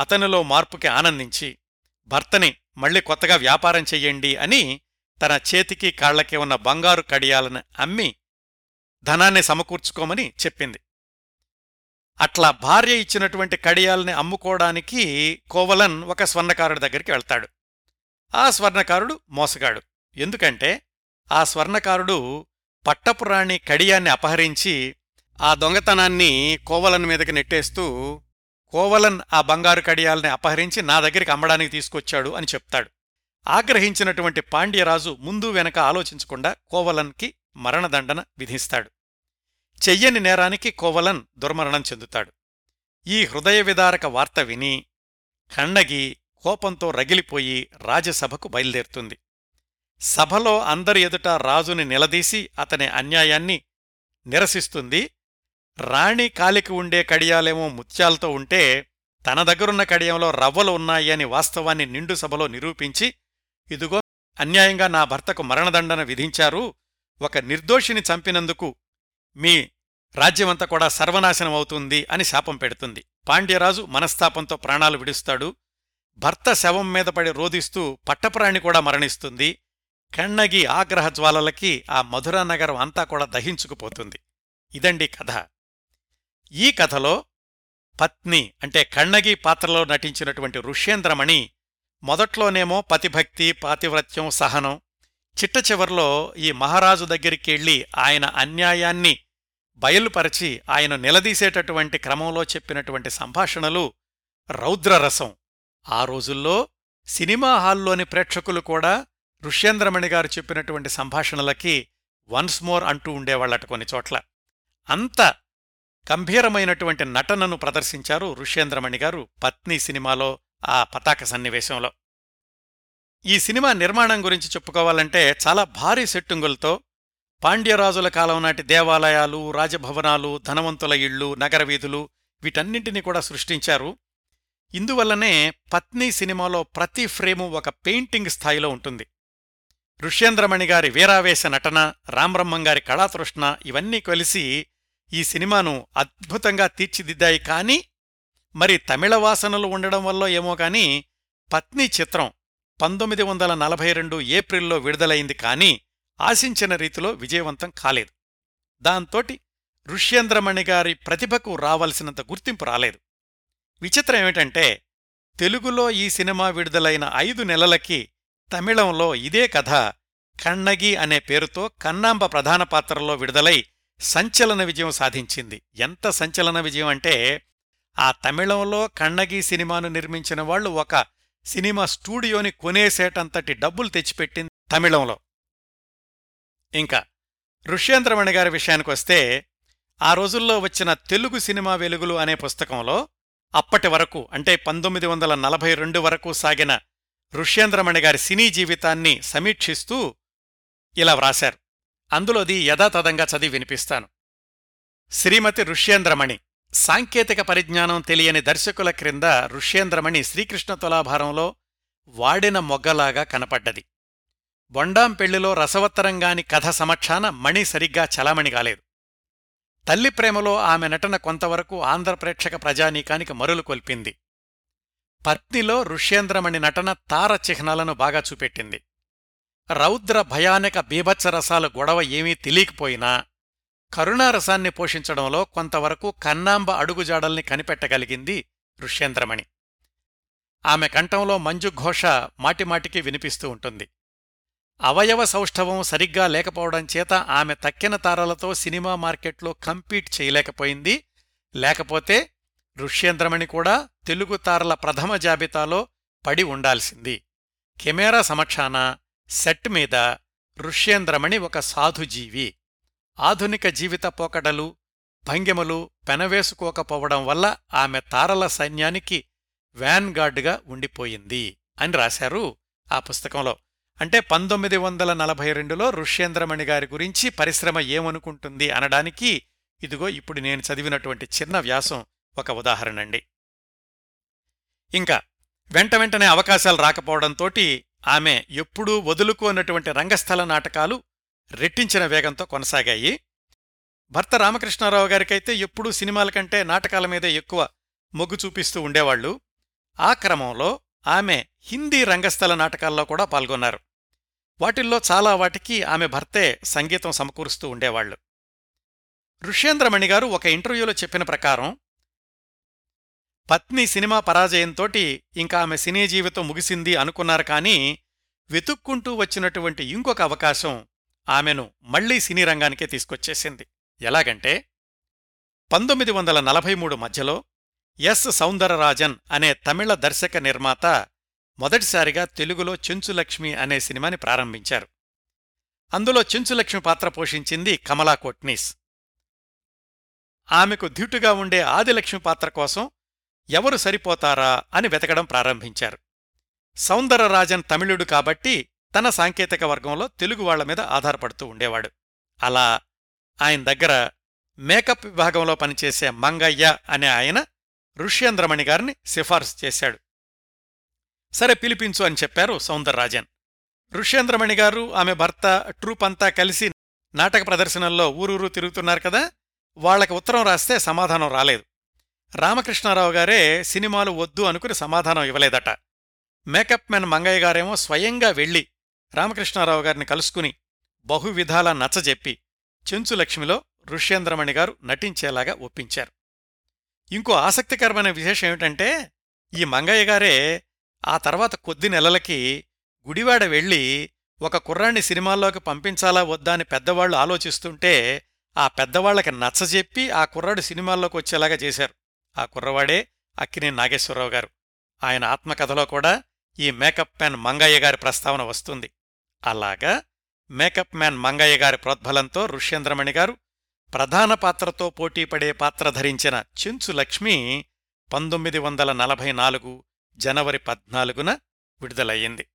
అతనిలో మార్పుకి ఆనందించి భర్తని మళ్ళీ కొత్తగా వ్యాపారం చెయ్యండి అని తన చేతికి కాళ్ళకి ఉన్న బంగారు కడియాలను అమ్మి ధనాన్ని సమకూర్చుకోమని చెప్పింది. అట్లా భార్య ఇచ్చినటువంటి కడియాల్ని అమ్ముకోవడానికి కోవలన్ ఒక స్వర్ణకారుడి దగ్గరికి వెళ్తాడు. ఆ స్వర్ణకారుడు మోసగాడు. ఎందుకంటే ఆ స్వర్ణకారుడు పట్టపురాణి కడియాన్ని అపహరించి ఆ దొంగతనాన్ని కోవలన్ మీదకి నెట్టేస్తూ కోవలన్ ఆ బంగారు కడియాల్ని అపహరించి నా దగ్గరికి అమ్మడానికి తీసుకొచ్చాడు అని చెప్తాడు. ఆగ్రహించినటువంటి పాండ్యరాజు ముందు వెనక ఆలోచించకుండా కోవలన్కి మరణదండన విధిస్తాడు. చెయ్యని నేరానికి కోవలన్ దుర్మరణం చెందుతాడు. ఈ హృదయ విదారక వార్త విని ఖండగి కోపంతో రగిలిపోయి రాజసభకు బయలుదేరుతుంది. సభలో అందరి ఎదుట రాజుని నిలదీసి అతని అన్యాయాన్ని నిరసిస్తుంది. రాణి కాలికి ఉండే కడియాలేమో ముత్యాలతో ఉంటే తన దగ్గరున్న కడియంలో రవ్వలు ఉన్నాయని వాస్తవాన్ని నిండు సభలో నిరూపించి ఇదిగో అన్యాయంగా నా భర్తకు మరణదండన విధించారు. ఒక నిర్దోషిని చంపినందుకు మీ రాజ్యమంతా కూడా సర్వనాశనం అవుతుంది అని శాపం పెడుతుంది. పాండ్యరాజు మనస్తాపంతో ప్రాణాలు విడుస్తాడు. భర్త శవం మీద పడి రోధిస్తూ పట్టప్రాణి కూడా మరణిస్తుంది. కన్నగి ఆగ్రహ జ్వాలలకి ఆ మధురా నగరం అంతా కూడా దహించుకుపోతుంది. ఇదండి కథ. ఈ కథలో పత్ని అంటే కన్నగి పాత్రలో నటించినటువంటి ఋష్యేంద్రమణి మొదట్లోనేమో పతిభక్తి పాతివ్రత్యం సహనం. చిట్ట చివర్లో ఈ మహారాజు దగ్గరికెళ్ళి ఆయన అన్యాయాన్ని బయలుపరచి ఆయన నిలదీసేటటువంటి క్రమంలో చెప్పినటువంటి సంభాషణలు రౌద్రరసం. ఆ రోజుల్లో సినిమా హాల్లోని ప్రేక్షకులు కూడా ఋష్యేంద్రమణి గారు చెప్పినటువంటి సంభాషణలకి వన్స్ మోర్ అంటూ ఉండేవాళ్ళట కొన్ని చోట్ల. అంత గంభీరమైనటువంటి నటనను ప్రదర్శించారు ఋష్యేంద్రమణి గారు పత్ని సినిమాలో ఆ పతాక సన్నివేశంలో. ఈ సినిమా నిర్మాణం గురించి చెప్పుకోవాలంటే చాలా భారీ సెట్టింగులతో పాండ్యరాజుల కాలం నాటి దేవాలయాలు రాజభవనాలు ధనవంతుల ఇళ్ళు నగర వీధులు వీటన్నింటినీ కూడా సృష్టించారు. ఇందువల్లనే పత్ని సినిమాలో ప్రతి ఫ్రేము ఒక పెయింటింగ్ స్థాయిలో ఉంటుంది. ఋష్యేంద్రమణి గారి వీరావేశ నటన రామ్బ్రహ్మం గారి కళాతృష్ణ ఇవన్నీ కలిసి ఈ సినిమాను అద్భుతంగా తీర్చిదిద్దాయి కాని మరి తమిళ వాసనలు ఉండడం వల్ల ఏమో కాని పత్ని చిత్రం పంతొమ్మిది వందల నలభై రెండు ఏప్రిల్లో విడుదలైంది కానీ ఆశించిన రీతిలో విజయవంతం కాలేదు. దాంతోటి ఋష్యేంద్రమణి గారి ప్రతిభకు రావలసినంత గుర్తింపు రాలేదు. విచిత్రం ఏమిటంటే తెలుగులో ఈ సినిమా విడుదలైన ఐదు నెలలకి తమిళంలో ఇదే కథ కన్నగి అనే పేరుతో కన్నాంబ ప్రధాన పాత్రలో విడుదలై సంచలన విజయం సాధించింది. ఎంత సంచలన విజయం అంటే ఆ తమిళంలో కన్నగి సినిమాను నిర్మించిన వాళ్ళు ఒక సినిమా స్టూడియోని కొనేసేటంతటి డబ్బులు తెచ్చిపెట్టింది తమిళంలో. ఇంకా ఋష్యేంద్రమణి గారి విషయానికొస్తే ఆ రోజుల్లో వచ్చిన తెలుగు సినిమా వెలుగులు అనే పుస్తకంలో అప్పటి వరకు అంటే పంతొమ్మిది వందల నలభై రెండు వరకు సాగిన ఋష్యేంద్రమణి గారి సినీ జీవితాన్ని సమీక్షిస్తూ ఇలా వ్రాశారు. అందులోది యథాతథంగా చదివి వినిపిస్తాను. శ్రీమతి ఋష్యేంద్రమణి సాంకేతిక పరిజ్ఞానం తెలియని దర్శకుల క్రింద ఋష్యేంద్రమణి శ్రీకృష్ణ తులాభారంలో వాడిన మొగ్గలాగా కనపడ్డది. బొండాం పెళ్ళిలో రసవత్తరంగాని కథ సమక్షాన మణి సరిగ్గా చలామణి కాలేదు. తల్లి ప్రేమలో ఆమె నటన కొంతవరకు ఆంధ్రప్రేక్షక ప్రజానీకానికి మరులు కొల్పింది. పత్నిలో ఋష్యేంద్రమణి నటన తార చిహ్నాలను బాగా చూపెట్టింది. రౌద్ర భయానక బీభత్సరసాల గొడవ ఏమీ తెలియకపోయినా కరుణారసాన్ని పోషించడంలో కొంతవరకు కన్నాంబ అడుగుజాడల్ని కనిపెట్టగలిగింది ఋష్యేంద్రమణి. ఆమె కంఠంలో మంజుఘోష మాటిమాటికి వినిపిస్తూ ఉంటుంది. అవయవ సౌష్ఠవం సరిగ్గా లేకపోవడం చేత ఆమె తక్కిన తారలతో సినిమా మార్కెట్లో కంపీట్ చేయలేకపోయింది. లేకపోతే ఋష్యేంద్రమణి కూడా తెలుగు తారల ప్రథమ జాబితాలో పడి ఉండాల్సింది. కెమెరా సమక్షాన సెట్ మీద ఋష్యేంద్రమణి ఒక సాధుజీవి. ఆధునిక జీవిత పోకడలు భంగిమలు పెనవేసుకోకపోవడం వల్ల ఆమె తారల సైన్యానికి వ్యాన్గార్డ్గా ఉండిపోయింది అని రాశారు ఆ పుస్తకంలో. అంటే పంతొమ్మిది వందల నలభై రెండులో ఋష్యేంద్రమణి గారి గురించి పరిశ్రమ ఏమనుకుంటుంది అనడానికి ఇదిగో ఇప్పుడు నేను చదివినటువంటి చిన్న వ్యాసం ఒక ఉదాహరణండి. ఇంకా వెంట వెంటనే అవకాశాలు రాకపోవడంతోటి ఆమె ఎప్పుడూ వదులుకోనటువంటి రంగస్థల నాటకాలు రెట్టించిన వేగంతో కొనసాగాయి. భర్త రామకృష్ణారావు గారికైతే ఎప్పుడూ సినిమాల కంటే నాటకాల మీదే ఎక్కువ మొగ్గు చూపిస్తూ ఉండేవాళ్ళు ఆ క్రమంలో ఆమె హిందీ రంగస్థల నాటకాల్లో కూడా పాల్గొన్నారు. వాటిల్లో చాలా వాటికి ఆమె భర్తే సంగీతం సమకూరుస్తూ ఉండేవాళ్ళు ఋష్యేంద్రమణి గారు ఒక ఇంటర్వ్యూలో చెప్పిన ప్రకారం పత్ని సినిమా పరాజయంతోటి ఇంకా ఆమె సినీ జీవితం ముగిసింది అనుకున్నారు కానీ వెతుక్కుంటూ వచ్చినటువంటి ఇంకొక అవకాశం ఆమెను మళ్ళీ సినీ రంగానికే తీసుకొచ్చేసింది. ఎలాగంటే పంతొమ్మిది వందల నలభై మూడు మధ్యలో ఎస్. సౌందరరాజన్ అనే తమిళ దర్శక నిర్మాత మొదటిసారిగా తెలుగులో చెంచులక్ష్మి అనే సినిమాని ప్రారంభించారు. అందులో చెంచులక్ష్మి పాత్ర పోషించింది కమలా కోట్నీస్. ఆమెకు ధీటుగా ఉండే ఆదిలక్ష్మి పాత్ర కోసం ఎవరు సరిపోతారా అని వెతకడం ప్రారంభించారు. సౌందరరాజన్ తమిళుడు కాబట్టి తన సాంకేతిక వర్గంలో తెలుగు వాళ్ళ మీద ఆధారపడుతూ ఉండేవాడు. అలా ఆయన దగ్గర మేకప్ విభాగంలో పనిచేసే మంగయ్య అనే ఆయన ఋష్యేంద్రమణి గారిని సిఫార్సు చేశాడు. సరే పిలిపించు అని చెప్పారు సౌందరరాజన్. ఋష్యేంద్రమణి గారు ఆమె భర్త ట్రూప్ అంతా కలిసి నాటక ప్రదర్శనల్లో ఊరూరు తిరుగుతున్నారు కదా వాళ్ళకి ఉత్తరం రాస్తే సమాధానం రాలేదు. రామకృష్ణారావు గారే సినిమాలు వద్దు అనుకుని సమాధానం ఇవ్వలేదట. మేకప్ మెన్ మంగయ్య గారేమో స్వయంగా వెళ్ళి రామకృష్ణారావు గారిని కలుసుకుని బహువిధాలా నచ్చజెప్పి చెంచులక్ష్మిలో ఋష్యేంద్రమణి గారు నటించేలాగా ఒప్పించారు. ఇంకో ఆసక్తికరమైన విశేషం ఏమిటంటే ఈ మంగయ్య గారే ఆ తర్వాత కొద్ది నెలలకి గుడివాడ వెళ్ళి ఒక కుర్రాన్ని సినిమాల్లోకి పంపించాలా వద్దా అని పెద్దవాళ్ళు ఆలోచిస్తుంటే ఆ పెద్దవాళ్ళకి నచ్చజెప్పి ఆ కుర్రాడు సినిమాల్లోకి వచ్చేలాగా చేశారు. ఆ కుర్రవాడే అక్కినే నాగేశ్వరరావు గారు. ఆయన ఆత్మకథలో కూడా ఈ మేకప్ మ్యాన్ మంగయ్య గారి ప్రస్తావన వస్తుంది. అలాగా మేకప్ మ్యాన్ మంగయ్య గారి ప్రోద్బలంతో ఋష్యేంద్రమణి గారు ప్రధాన పాత్రతో పోటీపడే పాత్ర ధరించిన చెంచు లక్ష్మి పంతొమ్మిది వందల నలభై నాలుగు జనవరి పద్నాలుగున విడుదలయ్యింది.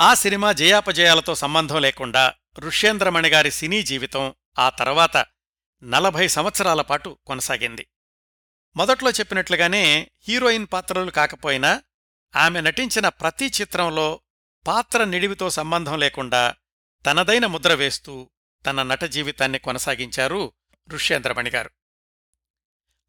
ఆ సినిమా జయాపజయాలతో సంబంధం లేకుండా ఋష్యేంద్రమణి గారి సినీ జీవితం ఆ తర్వాత నలభై సంవత్సరాల పాటు కొనసాగింది. మొదట్లో చెప్పినట్లుగానే హీరోయిన్ పాత్రలు కాకపోయినా ఆమె నటించిన ప్రతి చిత్రంలో పాత్ర నిడివితో సంబంధం లేకుండా తనదైన ముద్ర వేస్తూ తన నట జీవితాన్ని కొనసాగించారు ఋష్యేంద్రమణి గారు.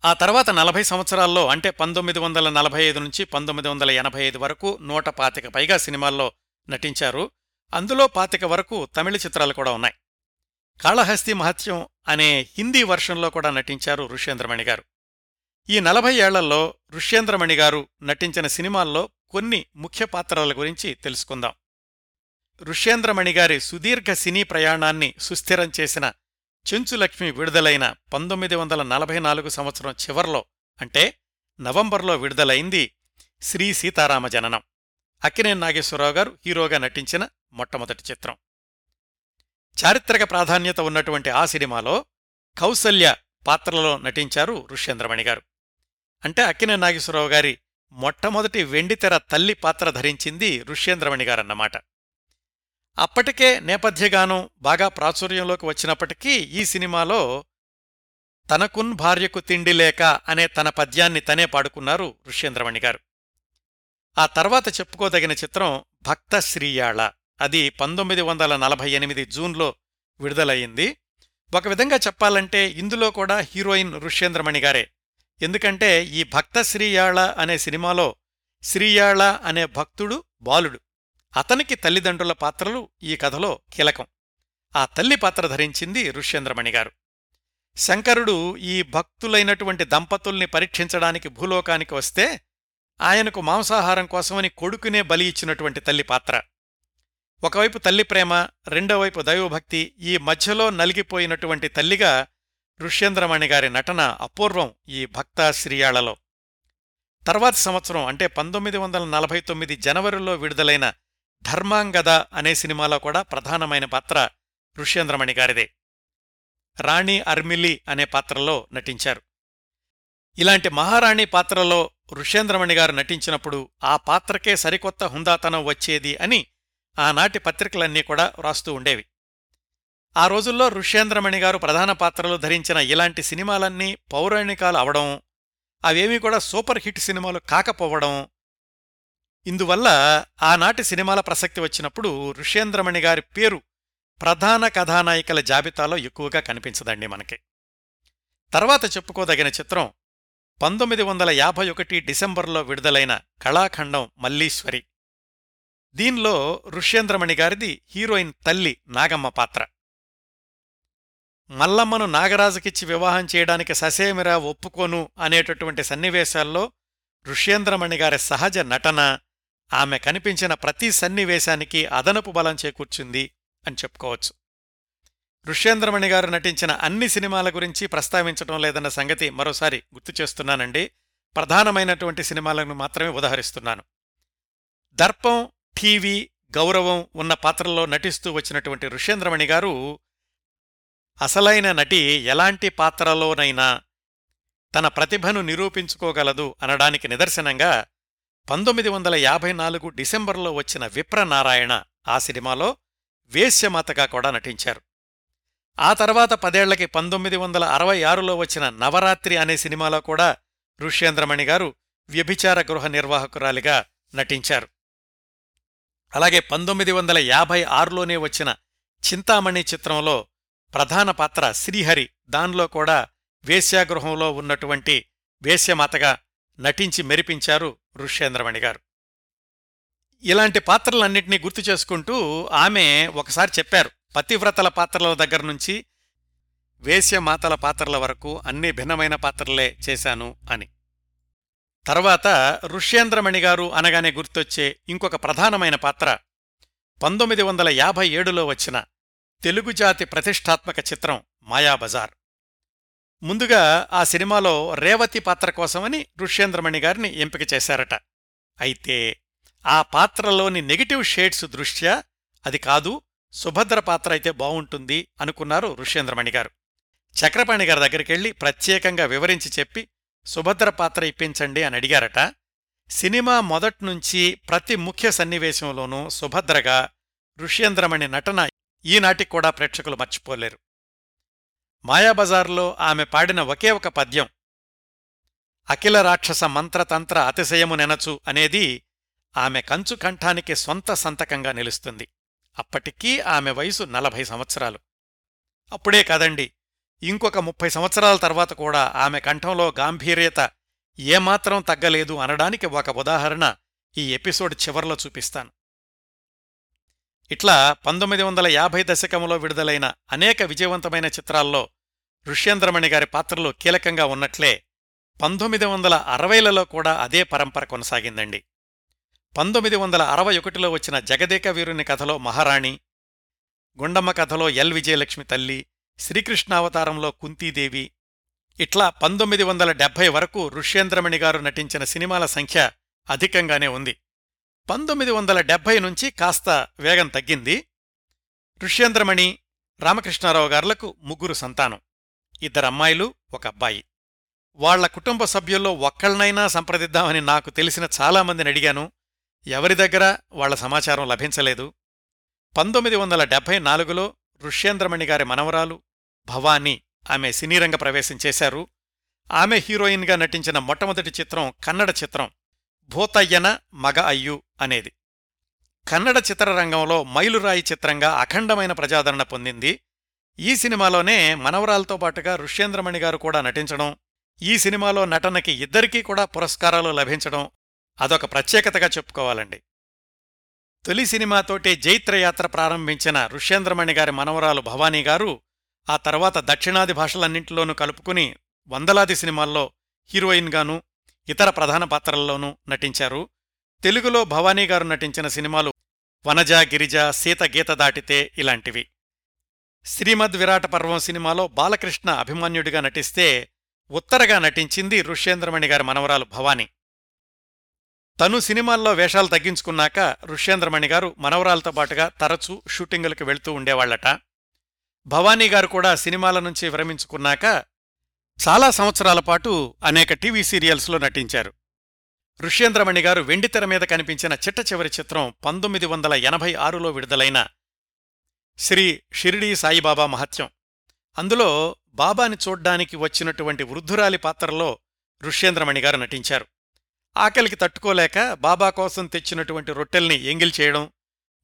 ఆ తర్వాత నలభై సంవత్సరాల్లో అంటే పంతొమ్మిది వందల నలభై ఐదు నుంచి పంతొమ్మిది వందల ఎనభై ఐదు వరకు నూట పాతిక పైగా సినిమాల్లో నటించారు. అందులో పాతిక వరకు తమిళ చిత్రాలు కూడా ఉన్నాయి. కాళహస్తి మహత్యం అనే హిందీ వర్షన్లో కూడా నటించారు ఋష్యేంద్రమణి గారు. ఈ నలభై ఏళ్ళలో ఋష్యేంద్రమణి గారు నటించిన సినిమాల్లో కొన్ని ముఖ్య పాత్రల గురించి తెలుసుకుందాం. ఋష్యేంద్రమణి గారి సుదీర్ఘ సినీ ప్రయాణాన్ని సుస్థిరం చేసిన చెంచులక్ష్మి విడుదలైన పంతొమ్మిది వందల నలభై నాలుగు సంవత్సరం చివర్లో అంటే నవంబర్లో విడుదలైంది శ్రీ సీతారామ జననం. అక్కినేని నాగేశ్వరరావు గారు హీరోగా నటించిన మొట్టమొదటి చిత్రం. చారిత్రక ప్రాధాన్యత ఉన్నటువంటి ఆ సినిమాలో కౌసల్య పాత్రలో నటించారు ఋష్యేంద్రమణి గారు. అంటే అక్కినే నాగేశ్వరరావు గారి మొట్టమొదటి వెండితెర తల్లి పాత్ర ధరించింది ఋష్యేంద్రమణి గారన్నమాట. అప్పటికే నేపథ్యగానం బాగా ప్రాచుర్యంలోకి వచ్చినప్పటికీ ఈ సినిమాలో తనకున్ భార్యకు తిండి లేక అనే తన పద్యాన్ని తనే పాడుకున్నారు ఋష్యేంద్రమణి గారు. ఆ తర్వాత చెప్పుకోదగిన చిత్రం భక్త శ్రీయాళ అది పంతొమ్మిది వందల నలభై ఎనిమిది జూన్లో విడుదలయ్యింది. ఒక విధంగా చెప్పాలంటే ఇందులో కూడా హీరోయిన్ ఋష్యేంద్రమణి గారే. ఎందుకంటే ఈ భక్త శ్రీయాళ అనే సినిమాలో శ్రీయాళ అనే భక్తుడు బాలుడు. అతనికి తల్లిదండ్రుల పాత్రలు ఈ కథలో కీలకం. ఆ తల్లి పాత్ర ధరించింది ఋష్యేంద్రమణి గారు. శంకరుడు ఈ భక్తులైనటువంటి దంపతుల్ని పరీక్షించడానికి భూలోకానికి వస్తే ఆయనకు మాంసాహారం కోసమని కొడుకునే బలి ఇచ్చినటువంటి తల్లి పాత్ర. ఒకవైపు తల్లి ప్రేమ రెండోవైపు దైవభక్తి ఈ మధ్యలో నలిగిపోయినటువంటి తల్లిగా ఋష్యేంద్రమణి గారి నటన అపూర్వం ఈ భక్త శ్రీయాళలో. తర్వాతి సంవత్సరం అంటే పంతొమ్మిది వందల నలభై తొమ్మిది జనవరిలో విడుదలైన ధర్మాంగద అనే సినిమాలో కూడా ప్రధానమైన పాత్ర ఋష్యేంద్రమణి గారిదే. రాణి అర్మిలి అనే పాత్రలో నటించారు. ఇలాంటి మహారాణి పాత్రలో ఋష్యేంద్రమణి గారు నటించినప్పుడు ఆ పాత్రకే సరికొత్త హుందాతనం వచ్చేది అని ఆనాటి పత్రికలన్నీ కూడా వ్రాస్తూ ఉండేవి. ఆ రోజుల్లో ఋష్యేంద్రమణి గారు ప్రధాన పాత్రలు ధరించిన ఇలాంటి సినిమాలన్నీ పౌరాణికాలు అవడం అవేమీ కూడా సూపర్ హిట్ సినిమాలు కాకపోవడం. ఇందువల్ల ఆనాటి సినిమాల ప్రసక్తి వచ్చినప్పుడు ఋష్యేంద్రమణి గారి పేరు ప్రధాన కథానాయికల జాబితాలో ఎక్కువగా కనిపించదండి మనకి. తర్వాత చెప్పుకోదగిన చిత్రం పంతొమ్మిది వందల యాభై ఒకటి డిసెంబర్లో విడుదలైన కళాఖండం మల్లీశ్వరి. దీనిలో ఋష్యేంద్రమణి గారిది హీరోయిన్ తల్లి నాగమ్మ పాత్ర. మల్లమ్మను నాగరాజుకిచ్చి వివాహం చేయడానికి ససేమిరా ఒప్పుకోను అనేటటువంటి సన్నివేశాల్లో ఋష్యేంద్రమణి గారి సహజ నటన ఆమె కనిపించిన ప్రతి సన్నివేశానికి అదనపు బలం చేకూర్చుంది అని చెప్పుకోవచ్చు. ఋష్యేంద్రమణి గారు నటించిన అన్ని సినిమాల గురించి ప్రస్తావించడం లేదన్న సంగతి మరోసారి గుర్తు చేస్తున్నానండి. ప్రధానమైనటువంటి సినిమాలను మాత్రమే ఉదహరిస్తున్నాను. దర్పం టీవీ గౌరవం ఉన్న పాత్రల్లో నటిస్తూ వచ్చినటువంటి ఋష్యేంద్రమణి గారు అసలైన నటి ఎలాంటి పాత్రలోనైనా తన ప్రతిభను నిరూపించుకోగలదు అనడానికి నిదర్శనంగా పంతొమ్మిది వందల యాభై నాలుగు డిసెంబర్లో వచ్చిన విప్రనారాయణ ఆ సినిమాలో వేశ్యమాతగా కూడా నటించారు. ఆ తర్వాత పదేళ్ళకి పంతొమ్మిది వందల అరవై ఆరులో వచ్చిన నవరాత్రి అనే సినిమాలో కూడా ఋష్యేంద్రమణి గారు వ్యభిచార గృహ నిర్వాహకురాలిగా నటించారు. అలాగే పంతొమ్మిది వందల యాభై ఆరులోనే వచ్చిన చింతామణి చిత్రంలో ప్రధాన పాత్ర శ్రీహరి. దానిలో కూడా వేశ్యాగృహంలో ఉన్నటువంటి వేశ్యమాతగా నటించి మెరిపించారు ఋష్యేంద్రమణి గారు. ఇలాంటి పాత్రలన్నింటినీ గుర్తు చేసుకుంటూ ఆమె ఒకసారి చెప్పారు పతివ్రతల పాత్రల దగ్గర నుంచి వేశ్యమాతల పాత్రల వరకు అన్ని భిన్నమైన పాత్రలే చేశాను అని. తర్వాత ఋష్యేంద్రమణి గారు అనగానే గుర్తొచ్చే ఇంకొక ప్రధానమైన పాత్ర పంతొమ్మిది వందల యాభై ఏడులో వచ్చిన తెలుగు జాతి ప్రతిష్టాత్మక చిత్రం మాయాబజార్ ముందుగా ఆ సినిమాలో రేవతి పాత్ర కోసమని ఋష్యేంద్రమణి గారిని ఎంపిక చేశారట. అయితే ఆ పాత్రలోని నెగిటివ్ షేడ్స్ దృష్ట్యా అది కాదు సుభద్ర పాత్ర అయితే బావుంటుంది అనుకున్నారు ఋష్యేంద్రమణి గారు. చక్రపాణి గారి దగ్గరికెళ్ళి ప్రత్యేకంగా వివరించి చెప్పి సుభద్ర పాత్ర ఇప్పించండి అని అడిగారట. సినిమా మొదట్నుంచి ప్రతి ముఖ్య సన్నివేశంలోనూ సుభద్రగా ఋష్యేంద్రమణి నటన ఈనాటికి కూడా ప్రేక్షకులు మర్చిపోలేరు. మాయాబజార్లో ఆమె పాడిన ఒకే ఒక పద్యం అఖిల రాక్షస మంత్రతంత్ర అతిశయము నెనచు అనేది ఆమె కంచు కంఠానికి సొంత సంతకంగా నిలుస్తుంది. అప్పటికీ ఆమె వయసు నలభై సంవత్సరాలు. అప్పుడే కాదండి ఇంకొక ముప్పై సంవత్సరాల తర్వాత కూడా ఆమె కంఠంలో గాంభీర్యత ఏమాత్రం తగ్గలేదు అనడానికి ఒక ఉదాహరణ ఈ ఎపిసోడ్ చివర్లో చూపిస్తాను. ఇట్లా పంతొమ్మిది వందల యాభై దశకంలో విడుదలైన అనేక విజయవంతమైన చిత్రాల్లో ఋష్యేంద్రమణి గారి పాత్రలు కీలకంగా ఉన్నట్లే పంతొమ్మిది వందల అరవైలలో కూడా అదే పరంపర కొనసాగిందండి. పంతొమ్మిది వందల అరవై ఒకటిలో వచ్చిన జగదేక వీరుని కథలో మహారాణి గుండమ్మ కథలో ఎల్ విజయలక్ష్మి తల్లి శ్రీకృష్ణావతారంలో కుంతీదేవి ఇట్లా పంతొమ్మిది వందల డెబ్భై వరకు ఋష్యేంద్రమణి గారు నటించిన సినిమాల సంఖ్య అధికంగానే ఉంది. పంతొమ్మిది వందల డెబ్భై నుంచి కాస్త వేగం తగ్గింది. ఋష్యేంద్రమణి రామకృష్ణారావు గార్లకు ముగ్గురు సంతానం. ఇద్దరమ్మాయిలు ఒక అబ్బాయి. వాళ్ళ కుటుంబ సభ్యుల్లో ఒక్కళ్ళనైనా సంప్రదిద్దామని నాకు తెలిసిన చాలామందిని అడిగాను. ఎవరి దగ్గర వాళ్ళ సమాచారం లభించలేదు. పంతొమ్మిది వందల డెబ్భై నాలుగులో ఋష్యేంద్రమణి గారి మనవరాలు భవానీ ఆమె సినీరంగ ప్రవేశం చేశారు. ఆమె హీరోయిన్గా నటించిన మొట్టమొదటి చిత్రం కన్నడ చిత్రం. భూతయ్యన మగ అయ్యు అనేది. కన్నడ చిత్రరంగంలో మైలురాయి చిత్రంగా అఖండమైన ప్రజాదరణ పొందింది. ఈ సినిమాలోనే మనవరాలతో పాటుగా ఋష్యేంద్రమణి గారు కూడా నటించడం ఈ సినిమాలో నటనకి ఇద్దరికీ కూడా పురస్కారాలు లభించడం అదొక ప్రత్యేకతగా చెప్పుకోవాలండి. తొలి సినిమాతోటి జైత్రయాత్ర ప్రారంభించిన ఋష్యేంద్రమణి గారి మనవరాలు భవానీ గారు ఆ తర్వాత దక్షిణాది భాషలన్నింటిలోనూ కలుపుకుని వందలాది సినిమాల్లో హీరోయిన్గానూ ఇతర ప్రధాన పాత్రల్లోనూ నటించారు. తెలుగులో భవానీ గారు నటించిన సినిమాలు వనజ గిరిజ సీత గీత దాటితే ఇలాంటివి. శ్రీమద్ విరాట పర్వం సినిమాలో బాలకృష్ణ అభిమన్యుడిగా నటిస్తే ఉత్తరగా నటించింది ఋష్యేంద్రమణి గారి మనవరాలు భవానీ. తను సినిమాల్లో వేషాలు తగ్గించుకున్నాక ఋష్యేంద్రమణి గారు మనవరాలతో పాటుగా తరచూ షూటింగులకు వెళ్తూ ఉండేవాళ్ళట భవానీ గారు కూడా సినిమాల నుంచి విరమించుకున్నాక చాలా సంవత్సరాల పాటు అనేక టీవీ సీరియల్స్లో నటించారు. ఋష్యేంద్రమణి గారు వెండితెర మీద కనిపించిన చిట్ట చివరి చిత్రం పంతొమ్మిది వందల ఎనభై ఆరులో విడుదలైన శ్రీ షిరిడీ సాయిబాబా మహత్యం. అందులో బాబాని చూడ్డానికి వచ్చినటువంటి వృద్ధురాలి పాత్రలో ఋష్యేంద్రమణి గారు నటించారు. ఆకలికి తట్టుకోలేక బాబా కోసం తెచ్చినటువంటి రొట్టెల్ని ఎంగిల్ చేయడం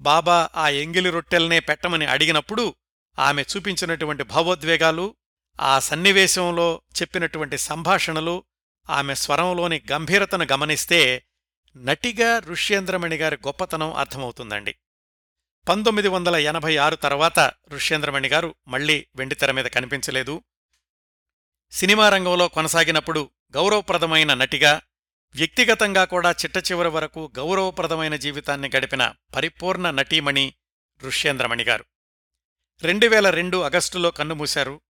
బాబా ఆ ఎంగిలి రొట్టెల్నే పెట్టమని అడిగినప్పుడు ఆమె చూపించినటువంటి భావోద్వేగాలు ఆ సన్నివేశంలో చెప్పినటువంటి సంభాషణలు ఆమె స్వరంలోని గంభీరతను గమనిస్తే నటిగా ఋష్యేంద్రమణి గారి గొప్పతనం అర్థమవుతుందండి. పంతొమ్మిది వందల ఎనభై ఆరు తర్వాత ఋష్యేంద్రమణి గారు మళ్ళీ వెండితెర మీద కనిపించలేదు. సినిమా రంగంలో కొనసాగినప్పుడు గౌరవప్రదమైన నటిగా వ్యక్తిగతంగా కూడా చిట్టచివరి వరకు గౌరవప్రదమైన జీవితాన్ని గడిపిన పరిపూర్ణ నటీమణి ఋష్యేంద్రమణి గారు. రెండువేల రెండు అగస్టులో కన్నుమూశారు.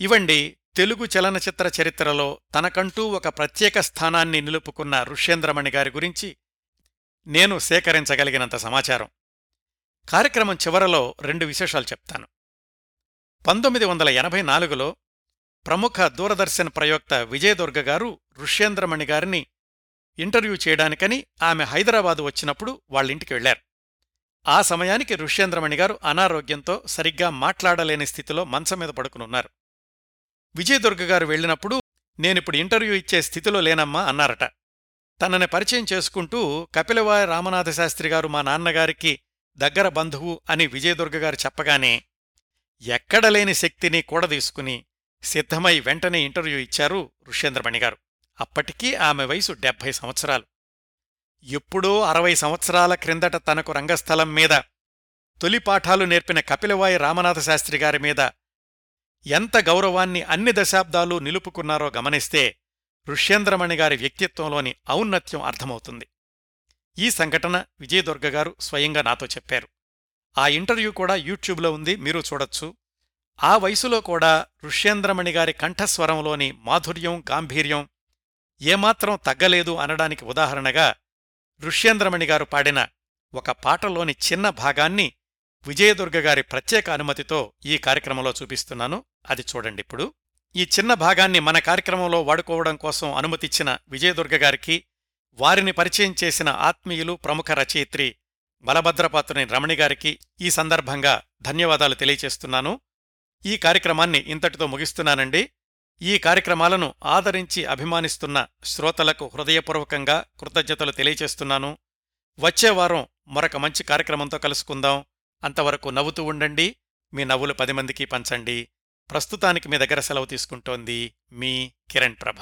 ఇవండి తెలుగు చలనచిత్ర చరిత్రలో తనకంటూ ఒక ప్రత్యేక స్థానాన్ని నిలుపుకున్న ఋష్యేంద్రమణి గారి గురించి నేను సేకరించగలిగినంత సమాచారం. కార్యక్రమం చివరలో రెండు విశేషాలు చెప్తాను. పంతొమ్మిది వందల ఎనభై నాలుగులో ప్రముఖ దూరదర్శన్ ప్రయోక్త విజయదుర్గ గారు ఋష్యేంద్రమణి గారిని ఇంటర్వ్యూ చేయడానికని ఆమె హైదరాబాదు వచ్చినప్పుడు వాళ్ళింటికి వెళ్ళారు ఆ సమయానికి ఋష్యేంద్రమణి గారు అనారోగ్యంతో సరిగ్గా మాట్లాడలేని స్థితిలో మంచం మీద పడుకునున్నారు. విజయదుర్గ గారు వెళ్ళినప్పుడు నేనిప్పుడు ఇంటర్వ్యూ ఇచ్చే స్థితిలో లేనమ్మా అన్నారట. తనని పరిచయం చేసుకుంటూ కపిలవాయ రామనాథశాస్త్రి గారు మా నాన్నగారికి దగ్గర బంధువు అని విజయదుర్గ గారు చెప్పగానే ఎక్కడలేని శక్తిని కూడదీసుకుని సిద్ధమై వెంటనే ఇంటర్వ్యూ ఇచ్చారు ఋష్యేంద్రమణి గారు. అప్పటికీ ఆమె వయసు డెబ్భై సంవత్సరాలు. ఎప్పుడో అరవై సంవత్సరాల క్రిందట తనకు రంగస్థలం మీద తొలి పాఠాలు నేర్పిన కపిలవాయి రామనాథ గారి మీద ఎంత గౌరవాన్ని అన్ని దశాబ్దాలు నిలుపుకున్నారో గమనిస్తే ఋష్యేంద్రమణి గారి వ్యక్తిత్వంలోని ఔన్నత్యం అర్థమవుతుంది. ఈ సంఘటన విజయదుర్గగారు స్వయంగా నాతో చెప్పారు. ఆ ఇంటర్వ్యూ కూడా యూట్యూబ్లో ఉంది మీరు చూడొచ్చు. ఆ వయసులో కూడా ఋష్యేంద్రమణి గారి కంఠస్వరంలోని మాధుర్యం గాంభీర్యం ఏమాత్రం తగ్గలేదు అనడానికి ఉదాహరణగా ఋష్యేంద్రమణి గారు పాడిన ఒక పాటలోని చిన్న భాగాన్ని విజయదుర్గ గారి ప్రత్యేక అనుమతితో ఈ కార్యక్రమంలో చూపిస్తున్నాను. అది చూడండి ఇప్పుడు. ఈ చిన్న భాగాన్ని మన కార్యక్రమంలో వాడుకోవడం కోసం అనుమతిచ్చిన విజయదుర్గ గారికి వారిని పరిచయం చేసిన ఆత్మీయులు ప్రముఖ రచయిత్రి బలభద్రపాత్రుని రమణి గారికి ఈ సందర్భంగా ధన్యవాదాలు తెలియచేస్తున్నాను ఈ కార్యక్రమాన్ని ఇంతటితో ముగిస్తున్నానండి. ఈ కార్యక్రమాలను ఆదరించి అభిమానిస్తున్న శ్రోతలకు హృదయపూర్వకంగా కృతజ్ఞతలు తెలియచేస్తున్నాను వచ్చే వారం మరొక మంచి కార్యక్రమంతో కలుసుకుందాం. అంతవరకు నవ్వుతూ ఉండండి. మీ నవ్వులు పది మందికి పంచండి. ప్రస్తుతానికి మీ దగ్గర సెలవు తీసుకుంటోంది మీ కిరణ్ ప్రభ.